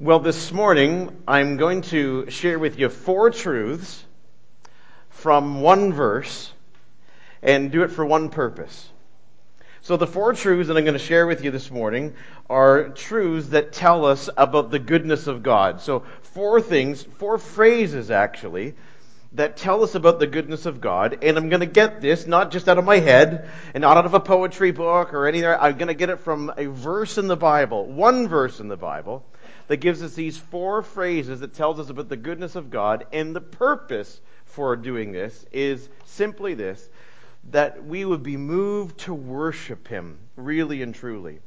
Well, this morning I'm going to share with you four truths from one verse and do it for one purpose. So, the four truths that I'm going to share with you this morning are truths that tell us about the goodness of God. So, four things, four phrases actually, that tell us about the goodness of God. And I'm going to get this not just out of my head and not out of a poetry book or anything. I'm going to get it from a verse in the Bible, one verse in the Bible that gives us these four phrases that tells us about the goodness of God. And the purpose for doing this is simply this that we would be moved to worship Him, really and truly.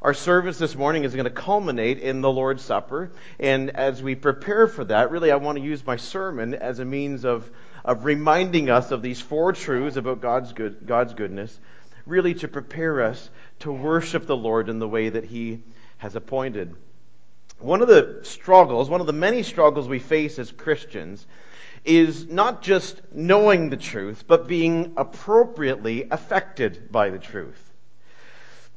Our service this morning is going to culminate in the Lord's Supper. And as we prepare for that, really, I want to use my sermon as a means of, of reminding us of these four truths about God's, good, God's goodness, really to prepare us to worship the Lord in the way that He has appointed one of the struggles, one of the many struggles we face as Christians, is not just knowing the truth, but being appropriately affected by the truth.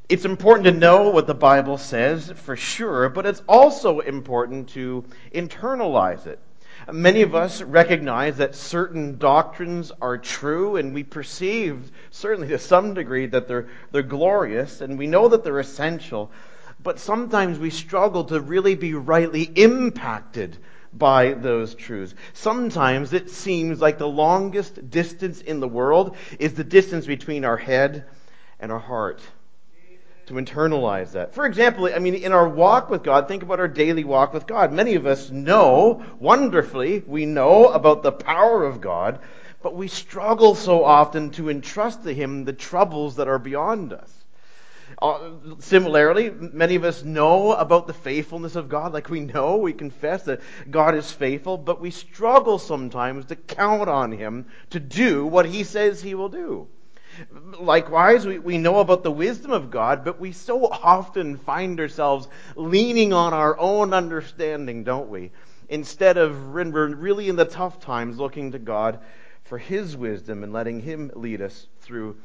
It's important to know what the Bible says for sure, but it's also important to internalize it. Many of us recognize that certain doctrines are true, and we perceive, certainly to some degree, that they're, they're glorious, and we know that they're essential but sometimes we struggle to really be rightly impacted by those truths. Sometimes it seems like the longest distance in the world is the distance between our head and our heart. To internalize that. For example, I mean, in our walk with God, think about our daily walk with God. Many of us know, wonderfully, we know about the power of God, but we struggle so often to entrust to Him the troubles that are beyond us. Uh, similarly, many of us know about the faithfulness of God. Like we know, we confess that God is faithful, but we struggle sometimes to count on Him to do what He says He will do. Likewise, we, we know about the wisdom of God, but we so often find ourselves leaning on our own understanding, don't we? Instead of really in the tough times looking to God for His wisdom and letting Him lead us through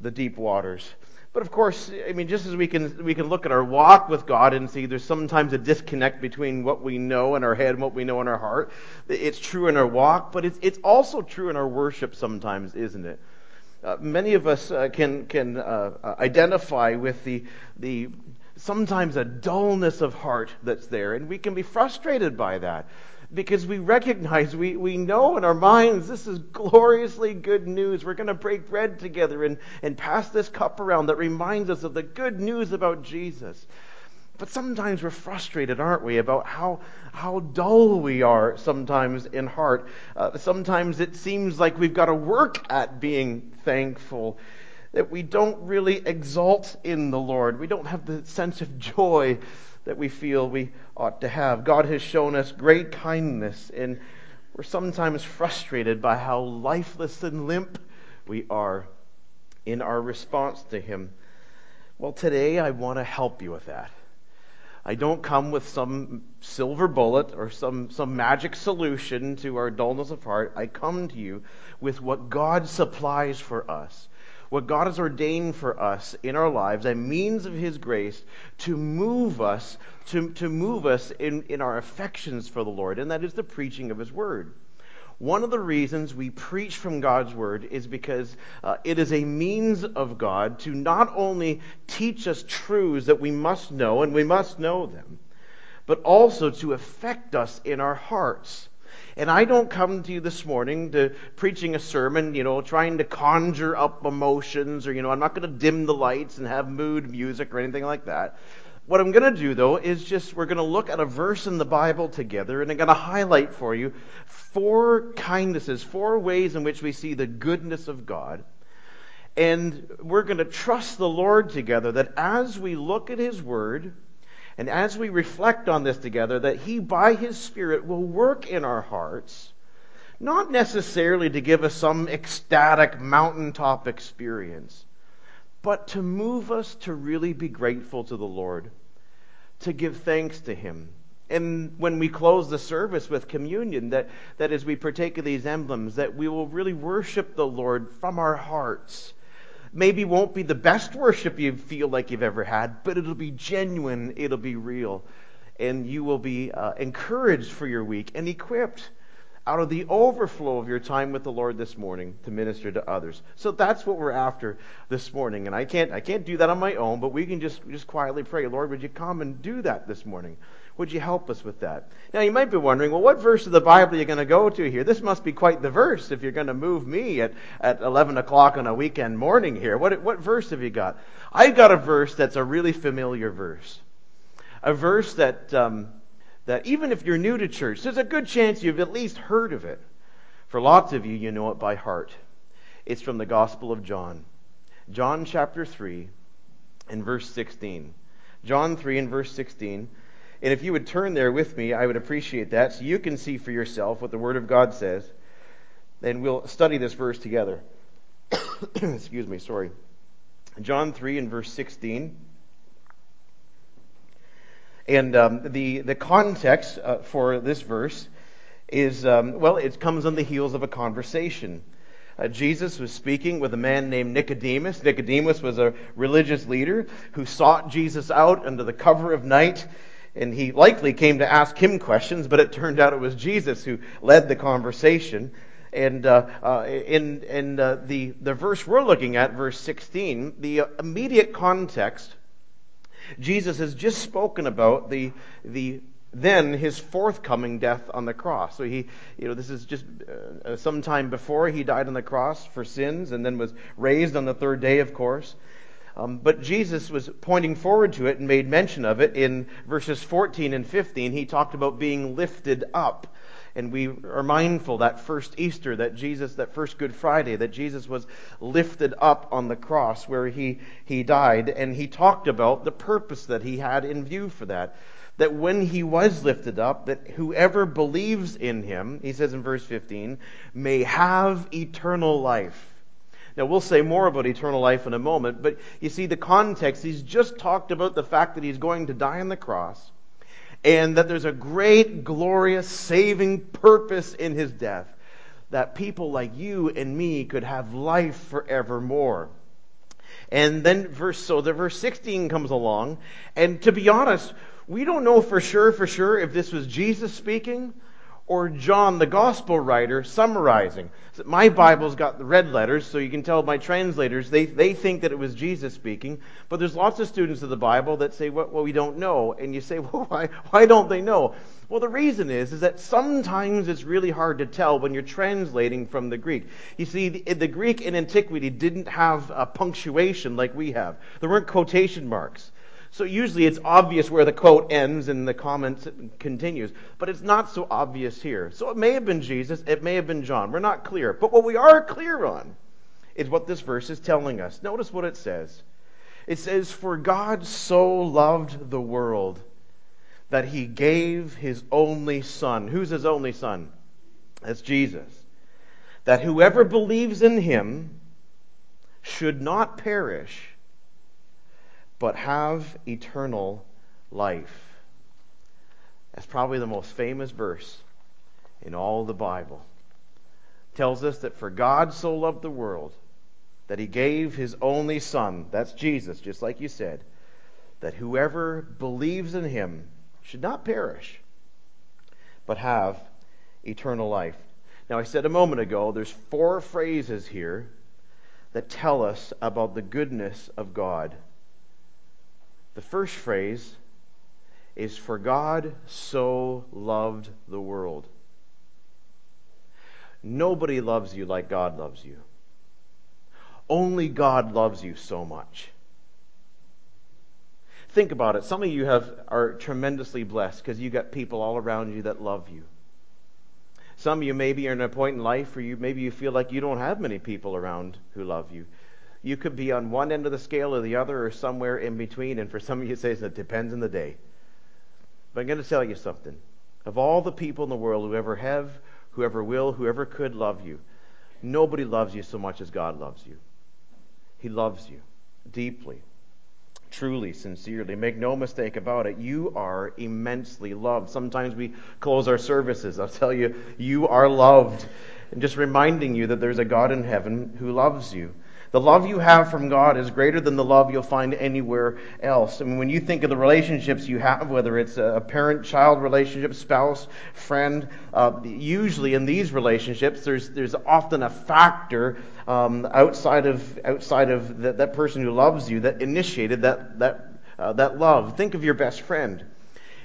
the deep waters. But of course, I mean, just as we can, we can look at our walk with God and see there's sometimes a disconnect between what we know in our head and what we know in our heart. It's true in our walk, but it's, it's also true in our worship sometimes, isn't it? Uh, many of us uh, can, can uh, uh identify with the, the sometimes a dullness of heart that's there, and we can be frustrated by that because we recognize, we, we know in our minds this is gloriously good news. We're going to break bread together and, and pass this cup around that reminds us of the good news about Jesus. But sometimes we're frustrated, aren't we, about how, how dull we are sometimes in heart. Uh, sometimes it seems like we've got to work at being thankful, that we don't really exalt in the Lord. We don't have the sense of joy that we feel we ought to have. God has shown us great kindness, and we're sometimes frustrated by how lifeless and limp we are in our response to Him. Well, today I want to help you with that. I don't come with some silver bullet or some, some magic solution to our dullness of heart. I come to you with what God supplies for us what God has ordained for us in our lives, a means of His grace to move us, to, to move us in, in our affections for the Lord, and that is the preaching of His Word. One of the reasons we preach from God's Word is because uh, it is a means of God to not only teach us truths that we must know, and we must know them, but also to affect us in our hearts. And I don't come to you this morning to preaching a sermon, you know, trying to conjure up emotions or, you know, I'm not going to dim the lights and have mood music or anything like that. What I'm going to do, though, is just we're going to look at a verse in the Bible together, and I'm going to highlight for you four kindnesses, four ways in which we see the goodness of God. And we're going to trust the Lord together that as we look at His Word, and as we reflect on this together, that He, by His Spirit, will work in our hearts, not necessarily to give us some ecstatic mountaintop experience, but to move us to really be grateful to the Lord, to give thanks to Him. And when we close the service with communion, that, that as we partake of these emblems, that we will really worship the Lord from our hearts maybe won't be the best worship you feel like you've ever had, but it'll be genuine, it'll be real. and you will be uh, encouraged for your week and equipped out of the overflow of your time with the Lord this morning to minister to others. So that's what we're after this morning. And I can't I can't do that on my own, but we can just just quietly pray, Lord, would you come and do that this morning? Would you help us with that? Now you might be wondering, well, what verse of the Bible are you going to go to here? This must be quite the verse if you're going to move me at, at 11 o'clock on a weekend morning here. What, what verse have you got? I've got a verse that's a really familiar verse. A verse that um, that even if you're new to church, there's a good chance you've at least heard of it. For lots of you, you know it by heart. It's from the Gospel of John. John chapter 3 and verse 16. John 3 and verse 16. And if you would turn there with me, I would appreciate that so you can see for yourself what the Word of God says. And we'll study this verse together. Excuse me, sorry. John 3 and verse 16. And um, the, the context uh, for this verse is, um, well, it comes on the heels of a conversation. Uh, Jesus was speaking with a man named Nicodemus. Nicodemus was a religious leader who sought Jesus out under the cover of night. And he likely came to ask him questions, but it turned out it was Jesus who led the conversation. And uh, uh, in, in uh, the, the verse we're looking at, verse 16, the immediate context Jesus has just spoken about the, the then his forthcoming death on the cross. So he, you know, this is just uh, some time before he died on the cross for sins and then was raised on the third day, of course. Um, but Jesus was pointing forward to it and made mention of it in verses 14 and 15. He talked about being lifted up and we are mindful that first Easter, that Jesus, that first Good Friday, that Jesus was lifted up on the cross where he, he died, and he talked about the purpose that he had in view for that. That when he was lifted up, that whoever believes in him, he says in verse 15, may have eternal life. Now, we'll say more about eternal life in a moment, but you see the context. He's just talked about the fact that he's going to die on the cross and that there's a great, glorious, saving purpose in his death, that people like you and me could have life forevermore. And then verse, so the verse 16 comes along, and to be honest, we don't know for sure, for sure, if this was Jesus speaking or John, the gospel writer, summarizing. My Bible's got the red letters, so you can tell my translators, they, they think that it was Jesus speaking. But there's lots of students of the Bible that say, well, well we don't know. And you say, well, why, why don't they know? Well, the reason is, is that sometimes it's really hard to tell when you're translating from the Greek. You see, the, the Greek in antiquity didn't have a punctuation like we have. There weren't quotation marks. So usually it's obvious where the quote ends and the comment continues, but it's not so obvious here. So it may have been Jesus, it may have been John. We're not clear. But what we are clear on is what this verse is telling us. Notice what it says. It says, For God so loved the world that he gave his only Son. Who's his only Son? That's Jesus. That whoever believes in him should not perish but have eternal life. That's probably the most famous verse in all the Bible. It tells us that for God so loved the world that he gave his only son, that's Jesus, just like you said, that whoever believes in him should not perish, but have eternal life. Now, I said a moment ago, there's four phrases here that tell us about the goodness of God. The first phrase is For God so loved the world. Nobody loves you like God loves you. Only God loves you so much. Think about it. Some of you have, are tremendously blessed because you've got people all around you that love you. Some of you maybe are in a point in life where you maybe you feel like you don't have many people around who love you. You could be on one end of the scale or the other or somewhere in between. And for some of you, say it depends on the day. But I'm going to tell you something. Of all the people in the world who ever have, whoever will, whoever could love you, nobody loves you so much as God loves you. He loves you deeply, truly, sincerely. Make no mistake about it. You are immensely loved. Sometimes we close our services. I'll tell you, you are loved. And just reminding you that there's a God in heaven who loves you The love you have from God is greater than the love you'll find anywhere else. I mean, when you think of the relationships you have, whether it's a parent child relationship, spouse, friend, uh, usually in these relationships, there's, there's often a factor um, outside of, outside of that, that person who loves you that initiated that, that, uh, that love. Think of your best friend.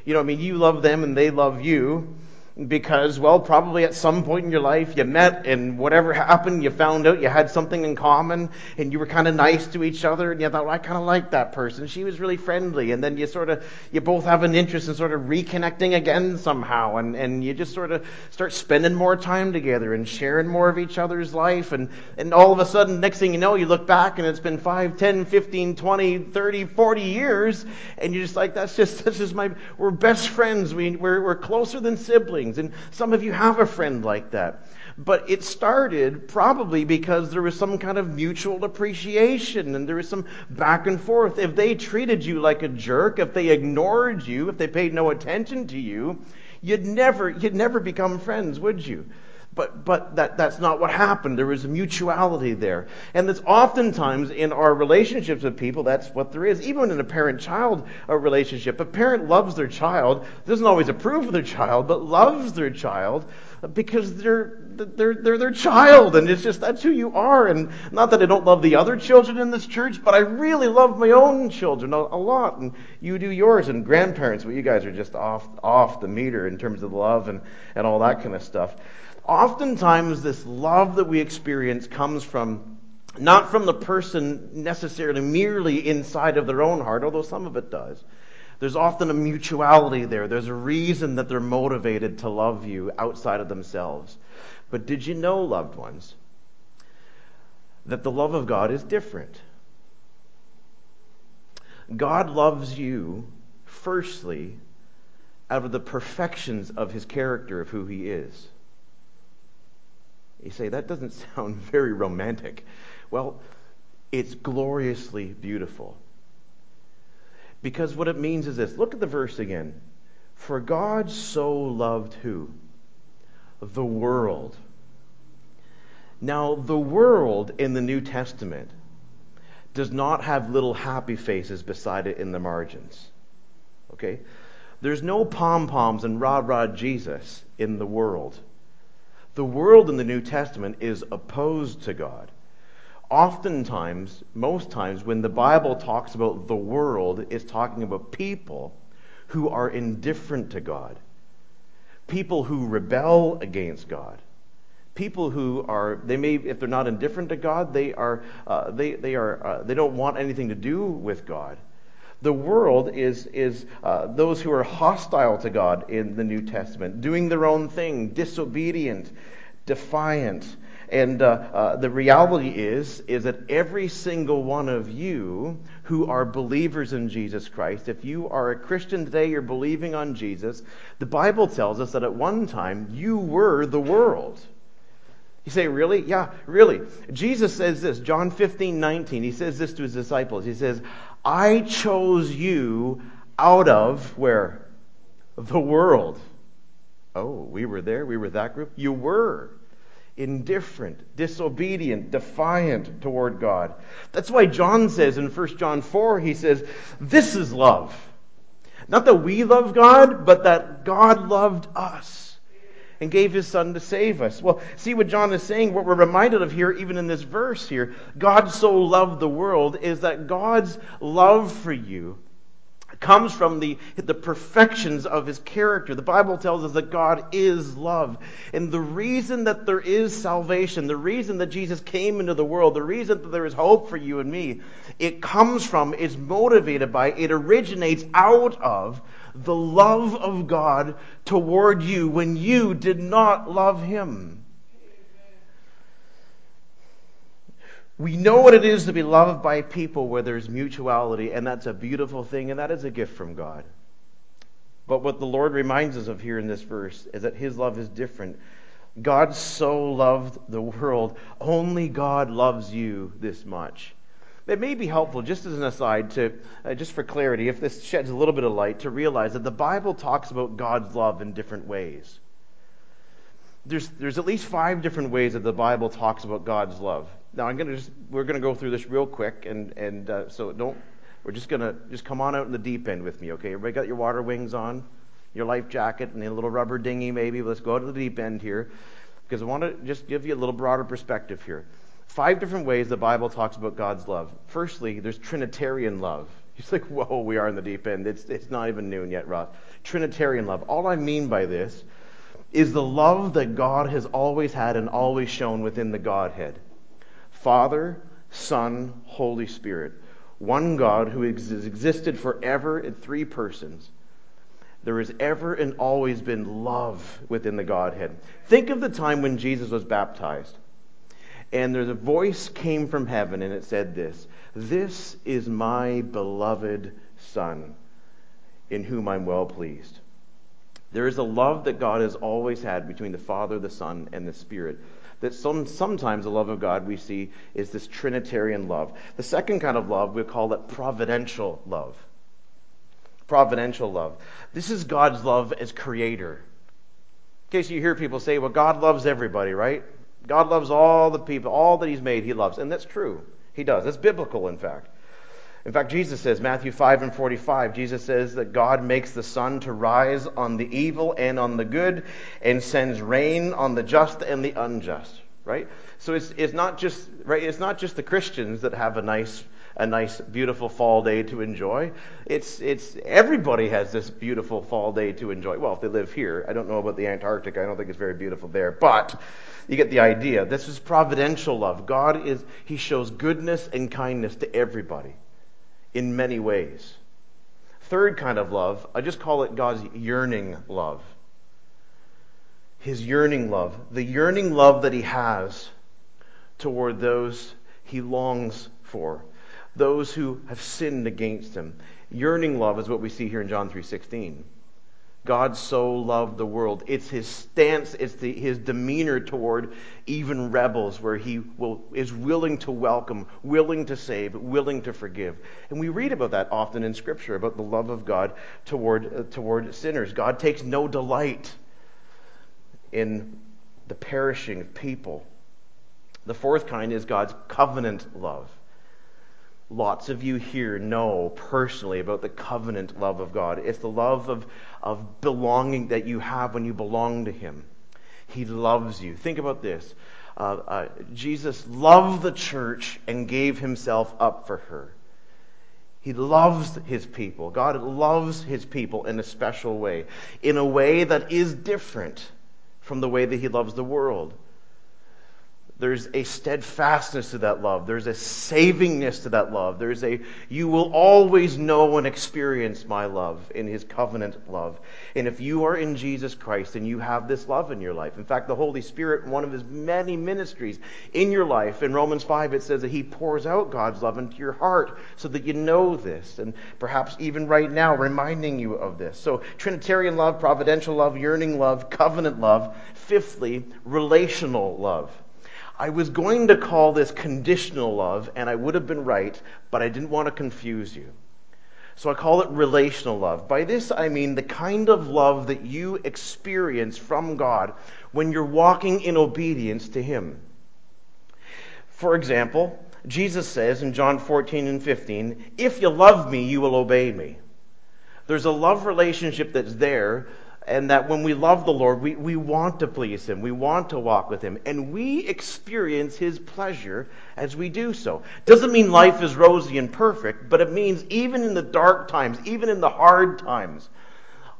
You know, I mean, you love them and they love you because, well, probably at some point in your life you met and whatever happened, you found out you had something in common and you were kind of nice to each other and you thought, well, I kind of like that person. She was really friendly. And then you sort of, you both have an interest in sort of reconnecting again somehow and, and you just sort of start spending more time together and sharing more of each other's life. And, and all of a sudden, next thing you know, you look back and it's been 5, 10, 15, 20, 30, 40 years and you're just like, that's just, that's just my, we're best friends. We, we're, we're closer than siblings things. And some of you have a friend like that. But it started probably because there was some kind of mutual appreciation and there was some back and forth. If they treated you like a jerk, if they ignored you, if they paid no attention to you, you'd never, you'd never become friends, would you? But, but that, that's not what happened. There was a mutuality there. And that's oftentimes in our relationships with people, that's what there is. Even in a parent child uh, relationship, a parent loves their child, doesn't always approve of their child, but loves their child because they're, they're, they're their child. And it's just, that's who you are. And not that I don't love the other children in this church, but I really love my own children a, a lot. And you do yours. And grandparents, well, you guys are just off, off the meter in terms of love and, and all that kind of stuff oftentimes this love that we experience comes from not from the person necessarily merely inside of their own heart, although some of it does. There's often a mutuality there. There's a reason that they're motivated to love you outside of themselves. But did you know, loved ones, that the love of God is different? God loves you, firstly, out of the perfections of his character, of who he is. You say, that doesn't sound very romantic. Well, it's gloriously beautiful. Because what it means is this look at the verse again. For God so loved who? The world. Now, the world in the New Testament does not have little happy faces beside it in the margins. Okay? There's no pom poms and rah rah Jesus in the world. The world in the New Testament is opposed to God. Oftentimes, most times, when the Bible talks about the world, it's talking about people who are indifferent to God, people who rebel against God. People who are they may if they're not indifferent to god they are uh, they, they are uh, they don't want anything to do with god the world is, is uh, those who are hostile to God in the New Testament, doing their own thing, disobedient, defiant. And uh, uh, the reality is, is that every single one of you who are believers in Jesus Christ, if you are a Christian today, you're believing on Jesus, the Bible tells us that at one time you were the world. You say, really? Yeah, really. Jesus says this, John 15, 19. He says this to his disciples. He says, I chose you out of where? The world. Oh, we were there. We were that group. You were indifferent, disobedient, defiant toward God. That's why John says in 1 John 4, he says, This is love. Not that we love God, but that God loved us and gave his son to save us. Well, see what John is saying, what we're reminded of here, even in this verse here. God so loved the world is that God's love for you comes from the, the perfections of his character. The Bible tells us that God is love. And the reason that there is salvation, the reason that Jesus came into the world, the reason that there is hope for you and me, it comes from, is motivated by, it originates out of the love of God toward you when you did not love Him. We know what it is to be loved by people where there's mutuality, and that's a beautiful thing, and that is a gift from God. But what the Lord reminds us of here in this verse is that His love is different. God so loved the world. Only God loves you this much. It may be helpful, just as an aside, to uh, just for clarity, if this sheds a little bit of light, to realize that the Bible talks about God's love in different ways. There's, there's at least five different ways that the Bible talks about God's love. Now I'm gonna just we're gonna go through this real quick, and and uh, so don't. We're just gonna just come on out in the deep end with me, okay? Everybody got your water wings on, your life jacket, and a little rubber dinghy maybe. Let's go to the deep end here, because I want to just give you a little broader perspective here. Five different ways the Bible talks about God's love. Firstly, there's Trinitarian love. He's like, whoa, we are in the deep end. It's, it's not even noon yet, Ross. Trinitarian love. All I mean by this is the love that God has always had and always shown within the Godhead Father, Son, Holy Spirit. One God who has existed forever in three persons. There has ever and always been love within the Godhead. Think of the time when Jesus was baptized. And there's a voice came from heaven and it said this This is my beloved Son, in whom I'm well pleased. There is a love that God has always had between the Father, the Son, and the Spirit. That some, sometimes the love of God we see is this Trinitarian love. The second kind of love, we call it providential love. Providential love. This is God's love as creator. In case you hear people say, well, God loves everybody, right? God loves all the people, all that He's made, He loves. And that's true. He does. That's biblical, in fact. In fact, Jesus says, Matthew 5 and 45, Jesus says that God makes the sun to rise on the evil and on the good and sends rain on the just and the unjust, right? So it's, it's not just, right, it's not just the Christians that have a nice, a nice, beautiful fall day to enjoy. It's, it's, everybody has this beautiful fall day to enjoy. Well, if they live here. I don't know about the Antarctic. I don't think it's very beautiful there. But, you get the idea. This is providential love. God is, He shows goodness and kindness to everybody in many ways. Third kind of love, I just call it God's yearning love. His yearning love. The yearning love that He has toward those He longs for, those who have sinned against Him. Yearning love is what we see here in John 3:16. God so loved the world. It's his stance, it's the, his demeanor toward even rebels, where he will, is willing to welcome, willing to save, willing to forgive. And we read about that often in Scripture, about the love of God toward, uh, toward sinners. God takes no delight in the perishing of people. The fourth kind is God's covenant love. Lots of you here know personally about the covenant love of God. It's the love of, of belonging that you have when you belong to Him. He loves you. Think about this. Uh, uh, Jesus loved the church and gave Himself up for her. He loves his people. God loves his people in a special way, in a way that is different from the way that he loves the world. There's a steadfastness to that love. There's a savingness to that love. There's a, you will always know and experience my love in his covenant love. And if you are in Jesus Christ and you have this love in your life, in fact, the Holy Spirit, one of his many ministries in your life, in Romans 5, it says that he pours out God's love into your heart so that you know this. And perhaps even right now, reminding you of this. So, Trinitarian love, providential love, yearning love, covenant love. Fifthly, relational love. I was going to call this conditional love, and I would have been right, but I didn't want to confuse you. So I call it relational love. By this I mean the kind of love that you experience from God when you're walking in obedience to Him. For example, Jesus says in John 14 and 15, If you love me, you will obey me. There's a love relationship that's there and that when we love the Lord, we, we want to please Him. We want to walk with Him. And we experience His pleasure as we do so. Doesn't mean life is rosy and perfect, but it means even in the dark times, even in the hard times,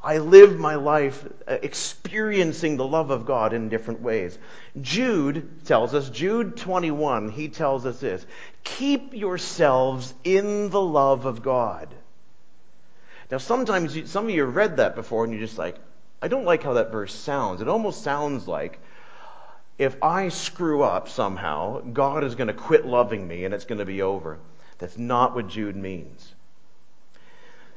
I live my life uh, experiencing the love of God in different ways. Jude tells us, Jude 21, he tells us this keep yourselves in the love of God. Now, sometimes you, some of you have read that before and you're just like, I don't like how that verse sounds. It almost sounds like if I screw up somehow, God is going to quit loving me and it's going to be over. That's not what Jude means.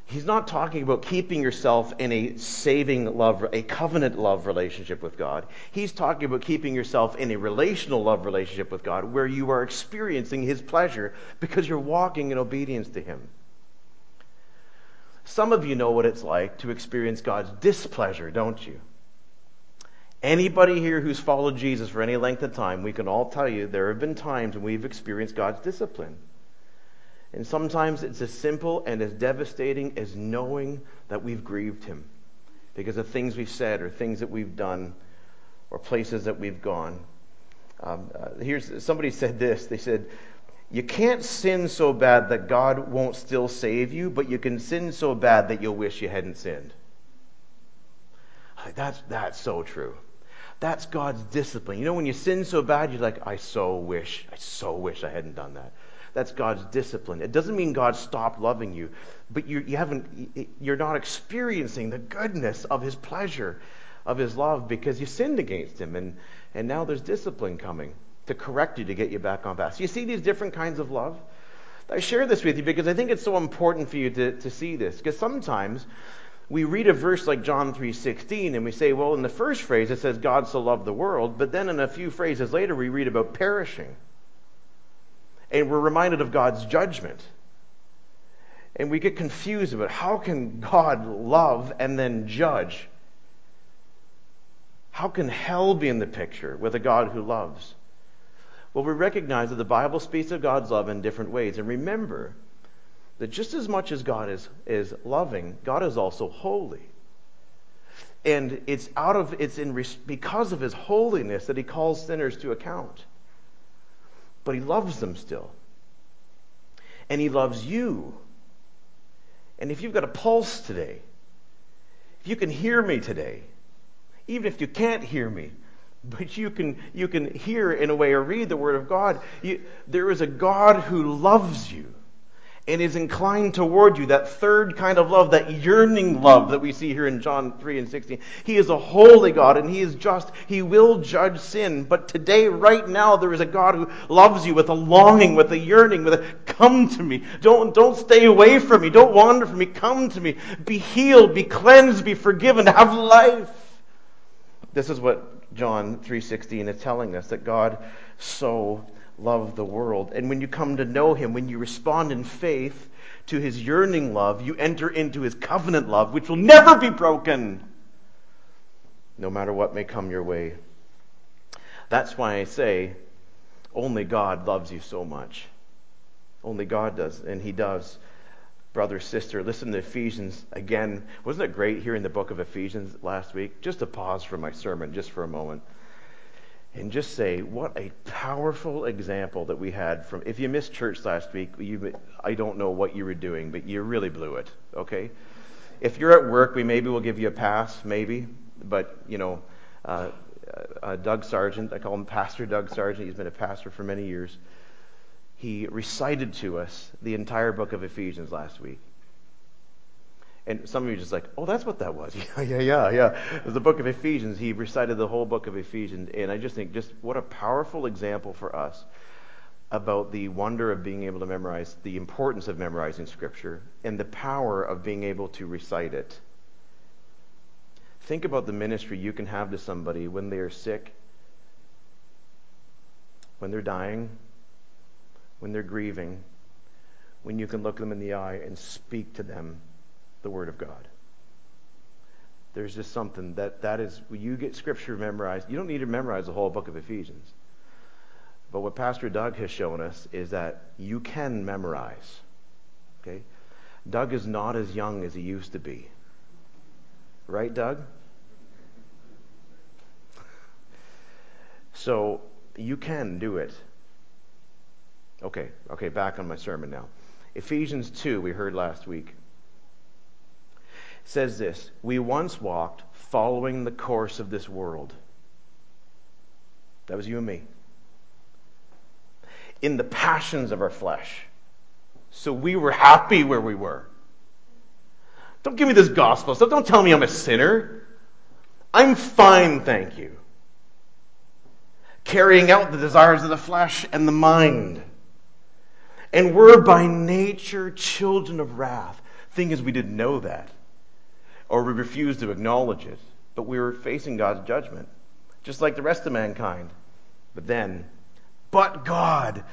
He's not talking about keeping yourself in a saving love, a covenant love relationship with God. He's talking about keeping yourself in a relational love relationship with God where you are experiencing His pleasure because you're walking in obedience to Him. Some of you know what it's like to experience God's displeasure, don't you? Anybody here who's followed Jesus for any length of time, we can all tell you there have been times when we've experienced God's discipline. And sometimes it's as simple and as devastating as knowing that we've grieved Him because of things we've said or things that we've done or places that we've gone. Um, uh, here's somebody said this. They said, "You can't sin so bad that God won't still save you, but you can sin so bad that you'll wish you hadn't sinned." That's that's so true. That's God's discipline. You know, when you sin so bad, you're like, "I so wish, I so wish I hadn't done that." That's God's discipline. It doesn't mean God stopped loving you, but you, you haven't, you're not experiencing the goodness of His pleasure, of His love, because you sinned against Him, and and now there's discipline coming to correct you to get you back on path. So you see these different kinds of love. I share this with you because I think it's so important for you to, to see this. Because sometimes we read a verse like John 3:16 and we say, well, in the first phrase it says God so loved the world, but then in a few phrases later we read about perishing and we're reminded of God's judgment. And we get confused about how can God love and then judge? How can hell be in the picture with a God who loves? Well, we recognize that the Bible speaks of God's love in different ways. And remember that just as much as God is, is loving, God is also holy. And it's out of it's in because of his holiness that he calls sinners to account but he loves them still. And he loves you. And if you've got a pulse today, if you can hear me today, even if you can't hear me, but you can, you can hear in a way or read the Word of God, you, there is a God who loves you and is inclined toward you. That third kind of love, that yearning love that we see here in John 3 and 16. He is a holy God and He is just. He will judge sin. But today, right now, there is a God who loves you with a longing, with a yearning, with a come to me. Don't, don't stay away from me. Don't wander from me. Come to me. Be healed, be cleansed, be forgiven, have life. This is what John 3:16 is telling us that God so loved the world. And when you come to know him, when you respond in faith to his yearning love, you enter into his covenant love, which will never be broken, no matter what may come your way. That's why I say, only God loves you so much. Only God does, and he does. Brother, sister, listen to Ephesians again. Wasn't it great hearing the book of Ephesians last week? Just a pause from my sermon, just for a moment and just say what a powerful example that we had from if you missed church last week you i don't know what you were doing but you really blew it okay if you're at work we maybe will give you a pass maybe but you know uh, uh, doug sargent i call him pastor doug sargent he's been a pastor for many years he recited to us the entire book of ephesians last week and some of you are just like, oh, that's what that was. yeah, yeah, yeah, yeah. It was the book of Ephesians. He recited the whole book of Ephesians. And I just think, just what a powerful example for us about the wonder of being able to memorize, the importance of memorizing Scripture, and the power of being able to recite it. Think about the ministry you can have to somebody when they are sick, when they're dying, when they're grieving, when you can look them in the eye and speak to them the Word of God. There's just something that that is when you get Scripture memorized. You don't need to memorize the whole book of Ephesians. But what Pastor Doug has shown us is that you can memorize. Okay? Doug is not as young as he used to be. Right, Doug? So you can do it. Okay, okay, back on my sermon now. Ephesians 2, we heard last week says this We once walked following the course of this world. That was you and me. In the passions of our flesh. So we were happy where we were. Don't give me this gospel stuff. Don't tell me I'm a sinner. I'm fine, thank you. Carrying out the desires of the flesh and the mind. And we're by nature children of wrath. Thing is, we didn't know that or we refused to acknowledge it. But we were facing God's judgment, just like the rest of mankind. But then, but God,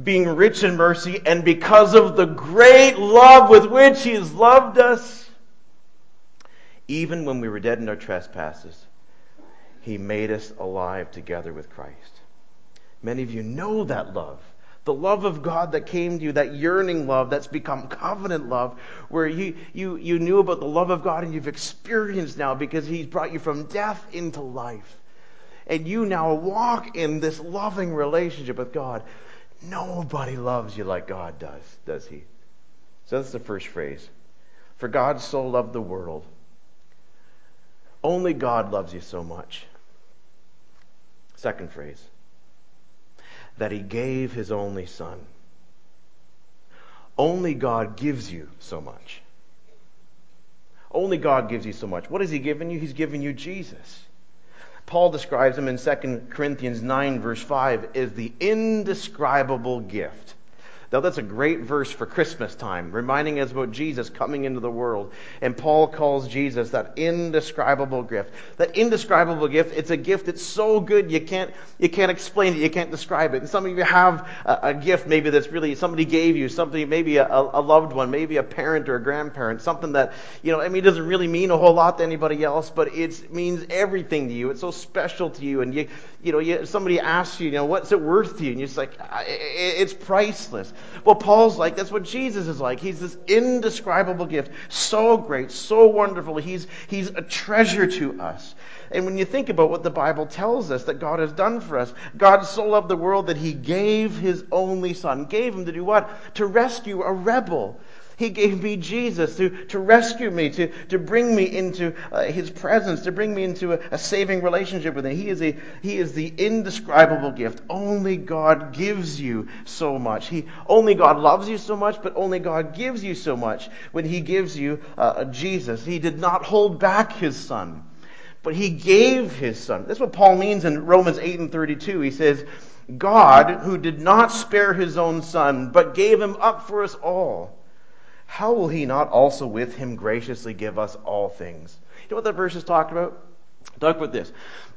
being rich in mercy, and because of the great love with which He has loved us, even when we were dead in our trespasses, he made us alive together with Christ. Many of you know that love. The love of God that came to you, that yearning love that's become covenant love, where you, you, you knew about the love of God and you've experienced now because He's brought you from death into life. And you now walk in this loving relationship with God. Nobody loves you like God does, does He? So that's the first phrase. For God so loved the world. Only God loves you so much. Second phrase that he gave his only son. Only God gives you so much. Only God gives you so much. What has he given you? He's given you Jesus. Paul describes him in 2 Corinthians 9, verse 5, as the indescribable gift. Now, that's a great verse for Christmas time, reminding us about Jesus coming into the world. And Paul calls Jesus that indescribable gift. That indescribable gift, it's a gift that's so good you can't, you can't explain it, you can't describe it. And some of you have a, a gift maybe that's really somebody gave you, something, maybe a, a, loved one, maybe a parent or a grandparent, something that, you know, I mean, it doesn't really mean a whole lot to anybody else, but it means everything to you. It's so special to you. And you, you know, you, somebody asks you, you know, what's it worth to you? And you're just like, it's priceless. Well, Paul's like, that's what Jesus is like. He's this indescribable gift. So great, so wonderful. He's, he's a treasure to us. And when you think about what the Bible tells us that God has done for us, God so loved the world that he gave his only son. Gave him to do what? To rescue a rebel. He gave me Jesus to, to rescue me, to, to bring me into uh, His presence, to bring me into a, a, saving relationship with Him. He is, a, he is the indescribable gift. Only God gives you so much. He, only God loves you so much, but only God gives you so much when He gives you uh, Jesus. He did not hold back His Son, but He gave His Son. That's what Paul means in Romans 8 and 32. He says, God, who did not spare His own Son, but gave Him up for us all how will he not also with him graciously give us all things? You know what that verse is talking about? Talk about this.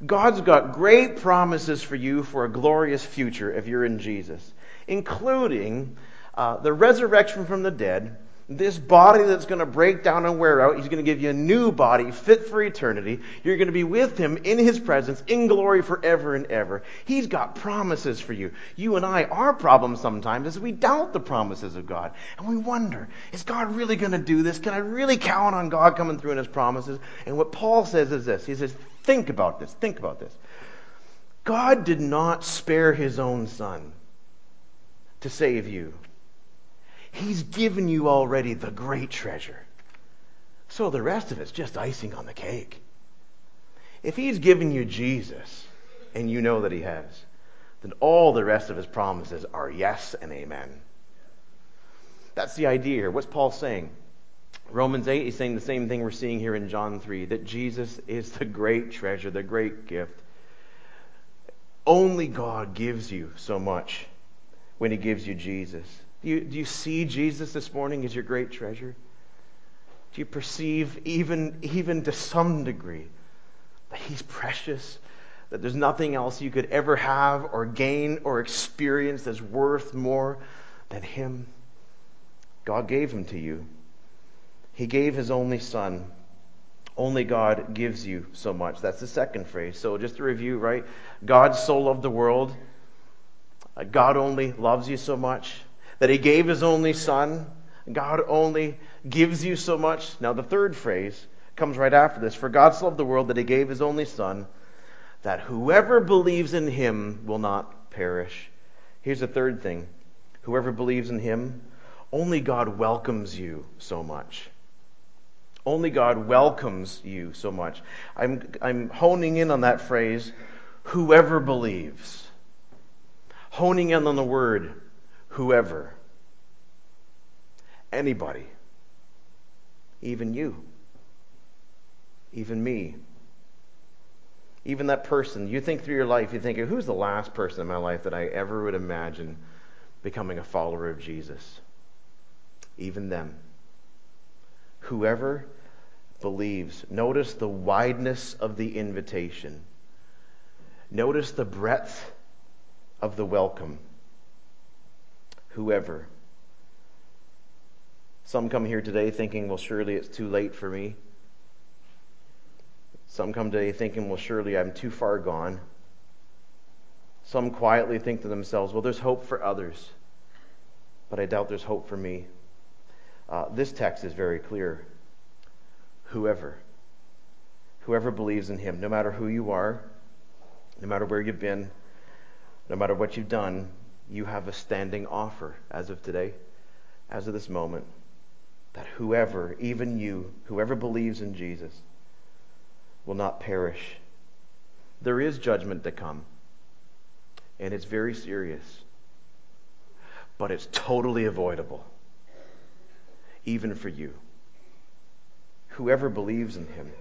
God's got great promises for you for a glorious future if you're in Jesus, including uh, the resurrection from the dead, this body that's going to break down and wear out, he's going to give you a new body fit for eternity. You're going to be with him in his presence in glory forever and ever. He's got promises for you. You and I, our problem sometimes is we doubt the promises of God. And we wonder, is God really going to do this? Can I really count on God coming through in his promises? And what Paul says is this. He says, think about this. Think about this. God did not spare his own son to save you. He's given you already the great treasure. So the rest of it's just icing on the cake. If He's given you Jesus, and you know that He has, then all the rest of His promises are yes and amen. That's the idea here. What's Paul saying? Romans 8, he's saying the same thing we're seeing here in John 3 that Jesus is the great treasure, the great gift. Only God gives you so much when He gives you Jesus. Do you, do you see Jesus this morning as your great treasure? Do you perceive, even, even to some degree, that He's precious, that there's nothing else you could ever have or gain or experience that's worth more than Him? God gave Him to you. He gave His only Son. Only God gives you so much. That's the second phrase. So, just to review, right? God so loved the world. Uh, God only loves you so much that he gave his only son. God only gives you so much. Now, the third phrase comes right after this. For God so loved the world that he gave his only son, that whoever believes in him will not perish. Here's the third thing whoever believes in him, only God welcomes you so much. Only God welcomes you so much. I'm, I'm honing in on that phrase, whoever believes. Honing in on the word, whoever. Anybody. Even you. Even me. Even that person. You think through your life, you think, who's the last person in my life that I ever would imagine becoming a follower of Jesus? Even them. Whoever believes. Notice the wideness of the invitation. Notice the breadth of the welcome whoever. Some come here today thinking, well, surely it's too late for me. Some come today thinking, well, surely I'm too far gone. Some quietly think to themselves, well, there's hope for others, but I doubt there's hope for me. Uh, this text is very clear. Whoever, whoever believes in him, no matter who you are, no matter where you've been, no matter what you've done, you have a standing offer as of today, as of this moment, that whoever, even you, whoever believes in Jesus, will not perish. There is judgment to come, and it's very serious, but it's totally avoidable, even for you. Whoever believes in him.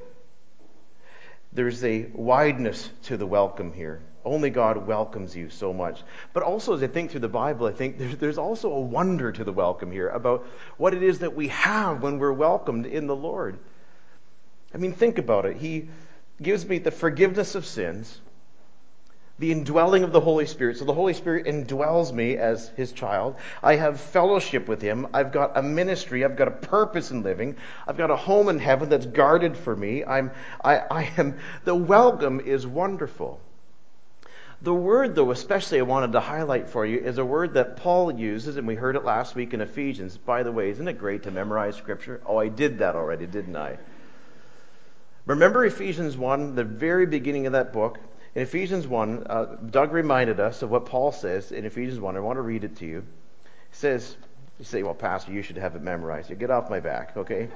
There's a wideness to the welcome here. Only God welcomes you so much. But also, as I think through the Bible, I think there's, there's also a wonder to the welcome here about what it is that we have when we're welcomed in the Lord. I mean, think about it. He gives me the forgiveness of sins, the indwelling of the Holy Spirit. So the Holy Spirit indwells me as his child. I have fellowship with him. I've got a ministry. I've got a purpose in living. I've got a home in heaven that's guarded for me. I'm, I, I am, the welcome is wonderful. The word, though, especially I wanted to highlight for you, is a word that Paul uses, and we heard it last week in Ephesians. By the way, isn't it great to memorize Scripture? Oh, I did that already, didn't I? Remember Ephesians 1, the very beginning of that book? In Ephesians 1, uh, Doug reminded us of what Paul says in Ephesians 1. I want to read it to you. He says, You say, well, Pastor, you should have it memorized. You get off my back, okay?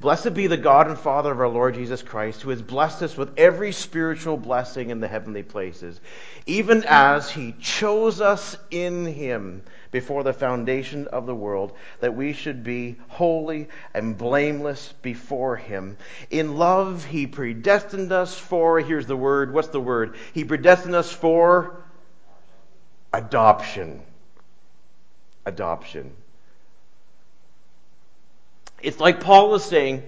Blessed be the God and Father of our Lord Jesus Christ, who has blessed us with every spiritual blessing in the heavenly places, even as he chose us in him before the foundation of the world, that we should be holy and blameless before him. In love, he predestined us for, here's the word, what's the word? He predestined us for adoption. Adoption. It's like Paul is saying,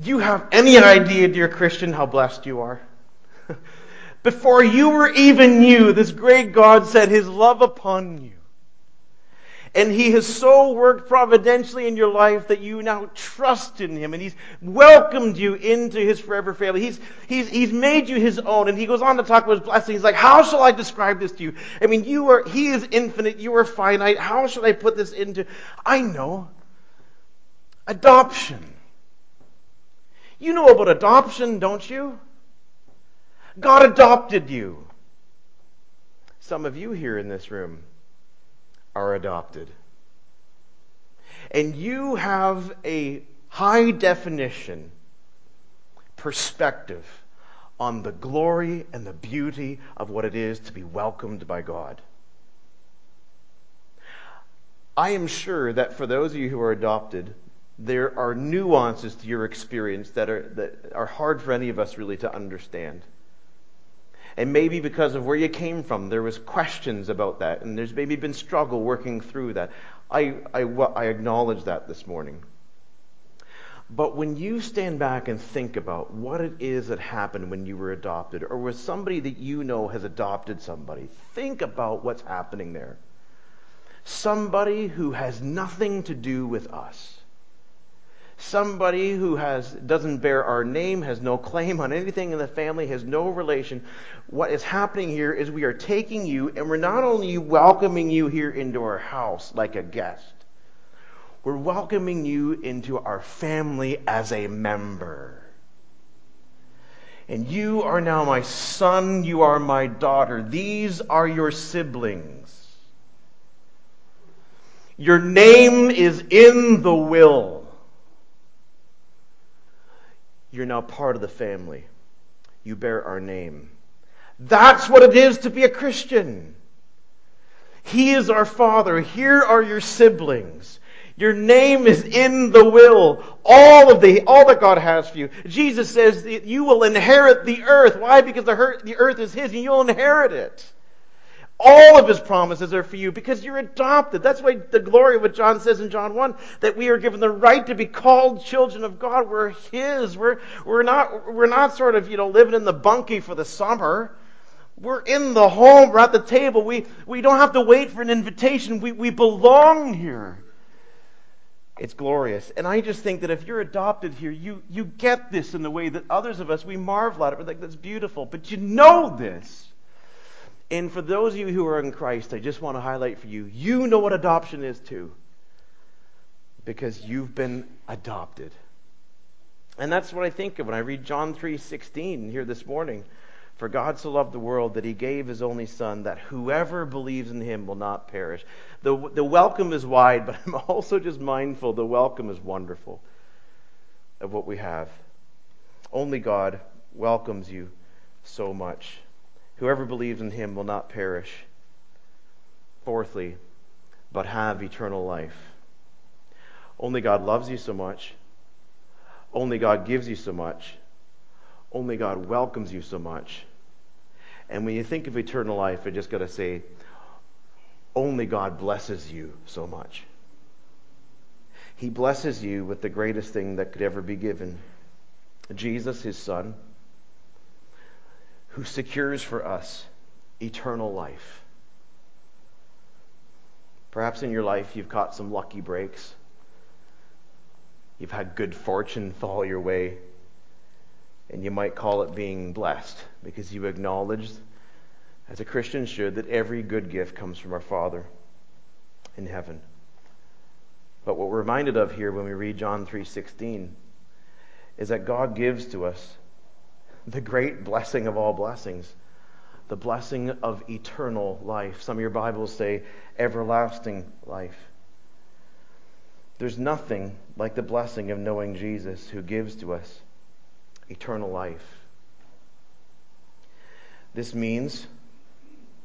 Do you have any idea, dear Christian, how blessed you are? Before you were even you, this great God set his love upon you. And he has so worked providentially in your life that you now trust in him and he's welcomed you into his forever family. He's, he's, he's made you his own. And he goes on to talk about his blessing. He's like, how shall I describe this to you? I mean, you are, he is infinite. You are finite. How shall I put this into, I know. Adoption. You know about adoption, don't you? God adopted you. Some of you here in this room are adopted. And you have a high definition perspective on the glory and the beauty of what it is to be welcomed by God. I am sure that for those of you who are adopted, there are nuances to your experience that are, that are hard for any of us really to understand. And maybe because of where you came from, there was questions about that, and there's maybe been struggle working through that. I, I, I acknowledge that this morning. But when you stand back and think about what it is that happened when you were adopted, or was somebody that you know has adopted somebody, think about what's happening there. Somebody who has nothing to do with us somebody who has doesn't bear our name has no claim on anything in the family has no relation. What is happening here is we are taking you and we're not only welcoming you here into our house like a guest we're welcoming you into our family as a member. And you are now my son you are my daughter. These are your siblings. Your name is in the will you're now part of the family. You bear our name. That's what it is to be a Christian. He is our Father. Here are your siblings. Your name is in the will. All of the, all that God has for you. Jesus says that you will inherit the earth. Why? Because the earth is His and you'll inherit it. All of his promises are for you because you're adopted. That's why the glory of what John says in John 1, that we are given the right to be called children of God. We're his. We're, we're not, we're not sort of, you know, living in the bunkie for the summer. We're in the home. We're at the table. We, we don't have to wait for an invitation. We, we belong here. It's glorious. And I just think that if you're adopted here, you, you get this in the way that others of us, we marvel at it. We're like, that's beautiful. But you know this. And for those of you who are in Christ, I just want to highlight for you, you know what adoption is too. Because you've been adopted. And that's what I think of when I read John 3:16 here this morning. For God so loved the world that he gave his only son that whoever believes in him will not perish. The, the welcome is wide, but I'm also just mindful the welcome is wonderful of what we have. Only God welcomes you so much. Whoever believes in him will not perish. Fourthly, but have eternal life. Only God loves you so much. Only God gives you so much. Only God welcomes you so much. And when you think of eternal life, I just got to say, only God blesses you so much. He blesses you with the greatest thing that could ever be given Jesus, his Son, who secures for us eternal life. Perhaps in your life you've caught some lucky breaks. You've had good fortune fall your way. And you might call it being blessed because you acknowledged, as a Christian should, that every good gift comes from our Father in heaven. But what we're reminded of here when we read John 3:16 is that God gives to us the great blessing of all blessings, the blessing of eternal life. Some of your Bibles say everlasting life. There's nothing like the blessing of knowing Jesus who gives to us eternal life. This means,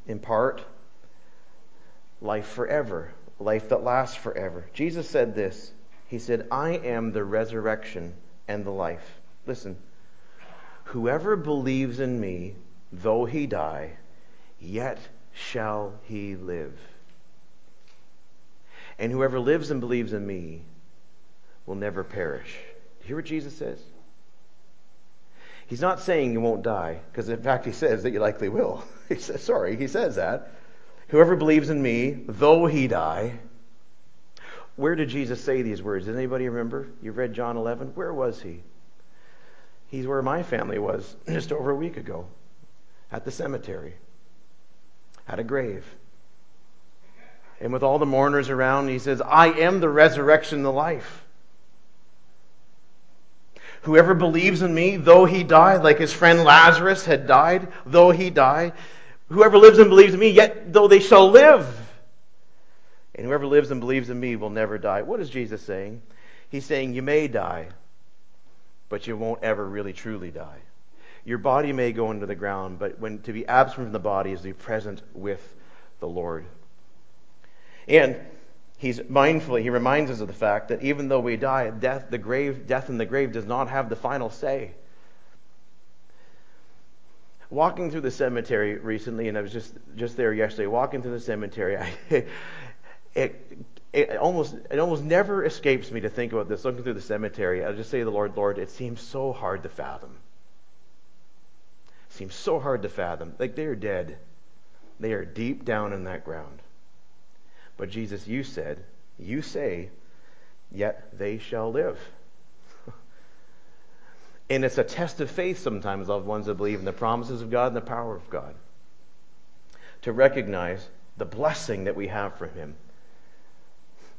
in part, life forever, life that lasts forever. Jesus said this He said, I am the resurrection and the life. Listen, whoever believes in me, though he die, yet shall he live. And whoever lives and believes in me will never perish. Do you hear what Jesus says? He's not saying you won't die, because in fact he says that you likely will. He says, sorry, he says that. Whoever believes in me, though he die. Where did Jesus say these words? Does anybody remember? You've read John 11. Where was he? He's where my family was just over a week ago, at the cemetery, at a grave. And with all the mourners around, he says, I am the resurrection the life. Whoever believes in me, though he die, like his friend Lazarus had died, though he die, whoever lives and believes in me, yet though they shall live. And whoever lives and believes in me will never die. What is Jesus saying? He's saying you may die, but you won't ever really truly die. Your body may go into the ground, but when to be absent from the body is to be present with the Lord. And he's mindful, he reminds us of the fact that even though we die, death, the grave, death in the grave does not have the final say. Walking through the cemetery recently, and I was just, just there yesterday, walking through the cemetery, I, it, it almost it almost never escapes me to think about this. Looking through the cemetery, I just say to the Lord, Lord, it seems so hard to fathom. It seems so hard to fathom. Like they are dead. They are deep down in that ground. But Jesus, you said, you say, yet they shall live. and it's a test of faith sometimes, loved ones, that believe in the promises of God and the power of God. To recognize the blessing that we have from Him.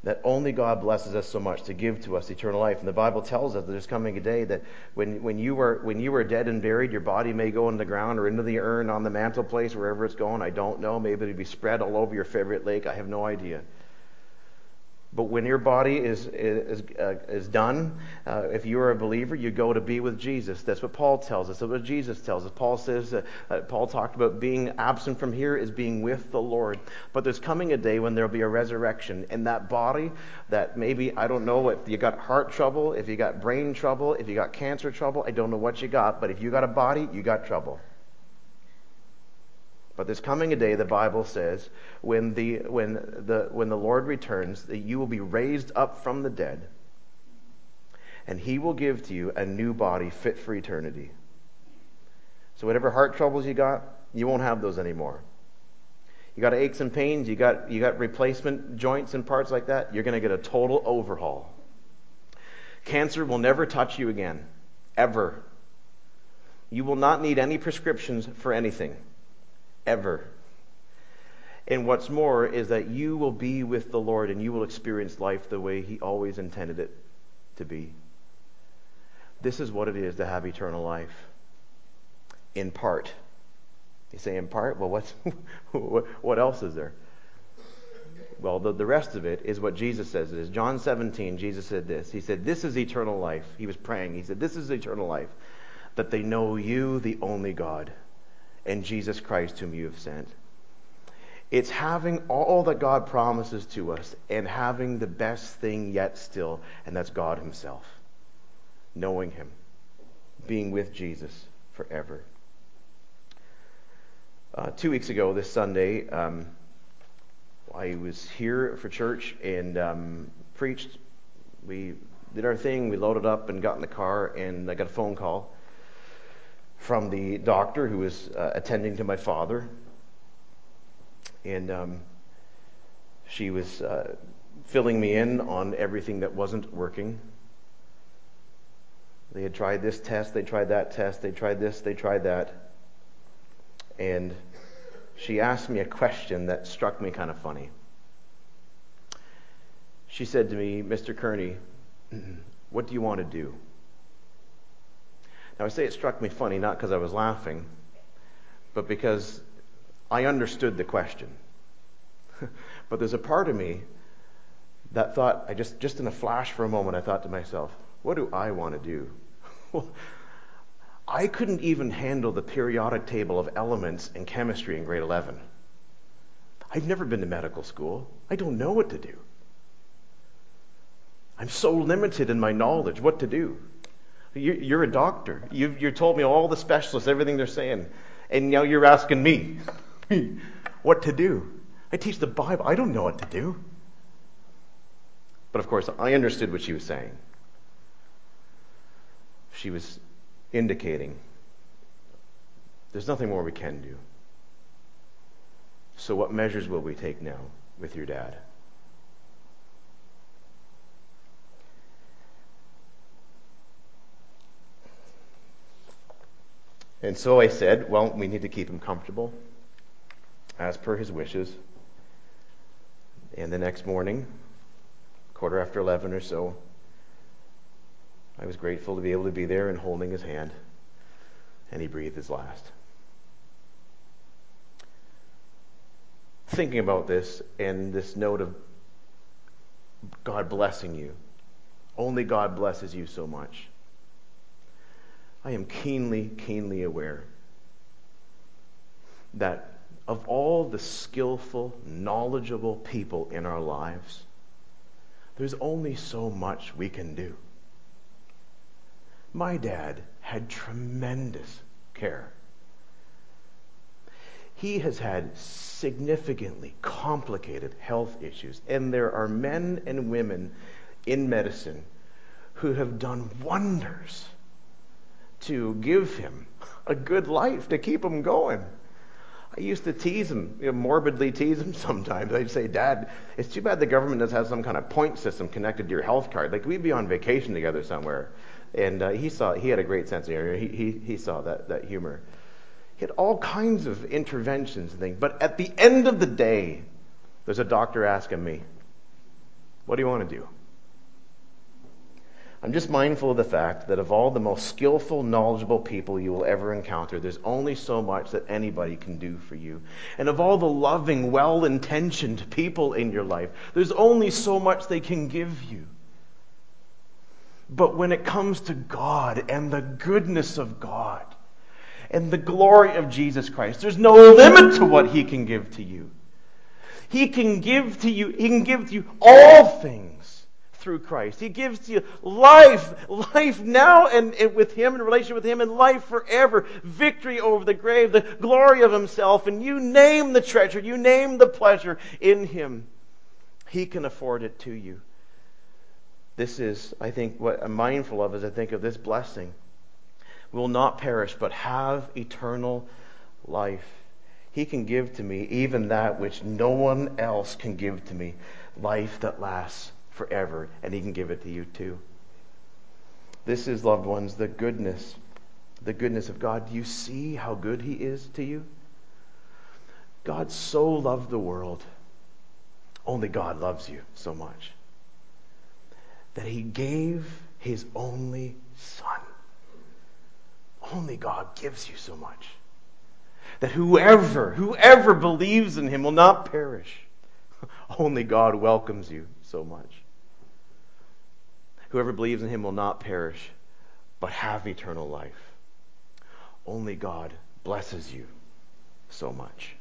That only God blesses us so much to give to us eternal life. And the Bible tells us that there's coming a day that when, when, you were, when you were dead and buried, your body may go in the ground or into the urn on the mantelpiece, wherever it's going. I don't know. Maybe it'll be spread all over your favorite lake. I have no idea. But when your body is, is, uh, is done, uh, if you are a believer, you go to be with Jesus. That's what Paul tells us. That's what Jesus tells us. Paul says, uh, uh, Paul talked about being absent from here is being with the Lord. But there's coming a day when there'll be a resurrection. And that body, that maybe, I don't know if you got heart trouble, if you got brain trouble, if you got cancer trouble, I don't know what you got. But if you got a body, you got trouble. But there's coming a day, the Bible says, when the, when the, when the Lord returns, that you will be raised up from the dead, and he will give to you a new body fit for eternity. So whatever heart troubles you got, you won't have those anymore. You got aches and pains, you got, you got replacement joints and parts like that, you're going to get a total overhaul. Cancer will never touch you again, ever. You will not need any prescriptions for anything, ever. And what's more is that you will be with the Lord and you will experience life the way He always intended it to be. This is what it is to have eternal life. In part. You say in part? Well, what's, what else is there? Well, the, the rest of it is what Jesus says it is. John 17, Jesus said this. He said, This is eternal life. He was praying. He said, This is eternal life, that they know you, the only God, and Jesus Christ, whom you have sent. It's having all that God promises to us and having the best thing yet still, and that's God Himself. Knowing Him, being with Jesus forever. Uh, two weeks ago, this Sunday, um, I was here for church and um, preached. We did our thing, we loaded up and got in the car, and I got a phone call from the doctor who was uh, attending to my father and um, she was uh, filling me in on everything that wasn't working. They had tried this test, they tried that test, they tried this, they tried that. And she asked me a question that struck me kind of funny. She said to me, Mr. Kearney, what do you want to do? Now, I say it struck me funny not because I was laughing, but because I understood the question. but there's a part of me that thought, I just, just in a flash for a moment, I thought to myself, what do I want to do? Well, I couldn't even handle the periodic table of elements in chemistry in grade 11. I've never been to medical school. I don't know what to do. I'm so limited in my knowledge what to do. You're a doctor. You've, you told me all the specialists, everything they're saying. And now you're asking me what to do. I teach the Bible. I don't know what to do. But of course, I understood what she was saying. She was indicating there's nothing more we can do. So, what measures will we take now with your dad? And so I said, well, we need to keep him comfortable as per his wishes. And the next morning, quarter after 11 or so, I was grateful to be able to be there and holding his hand. And he breathed his last. Thinking about this and this note of God blessing you. Only God blesses you so much. I am keenly, keenly aware that of all the skillful, knowledgeable people in our lives, there's only so much we can do. My dad had tremendous care. He has had significantly complicated health issues, and there are men and women in medicine who have done wonders to give him a good life, to keep him going. I used to tease him, you know, morbidly tease him sometimes. I'd say, Dad, it's too bad the government doesn't have some kind of point system connected to your health card. Like we'd be on vacation together somewhere. And uh, he saw, he had a great sense of humor. He, he, he saw that, that humor. He had all kinds of interventions and things. But at the end of the day, there's a doctor asking me, What do you want to do? I'm just mindful of the fact that of all the most skillful, knowledgeable people you will ever encounter, there's only so much that anybody can do for you. And of all the loving, well intentioned people in your life, there's only so much they can give you. But when it comes to God and the goodness of God and the glory of Jesus Christ, there's no limit to what He can give to you. He can give to you, He can give to you all things through Christ. He gives you life, life now and, and with Him, in relation with Him, and life forever. Victory over the grave, the glory of Himself, and you name the treasure, you name the pleasure in Him. He can afford it to you. This is, I think, what I'm mindful of as I think of this blessing. Will not perish, but have eternal life. He can give to me even that which no one else can give to me life that lasts forever, and He can give it to you too. This is, loved ones, the goodness, the goodness of God. Do you see how good He is to you? God so loved the world. Only God loves you so much. That He gave His only Son. Only God gives you so much. That whoever, whoever believes in Him will not perish. Only God welcomes you so much. Whoever believes in him will not perish, but have eternal life. Only God blesses you so much.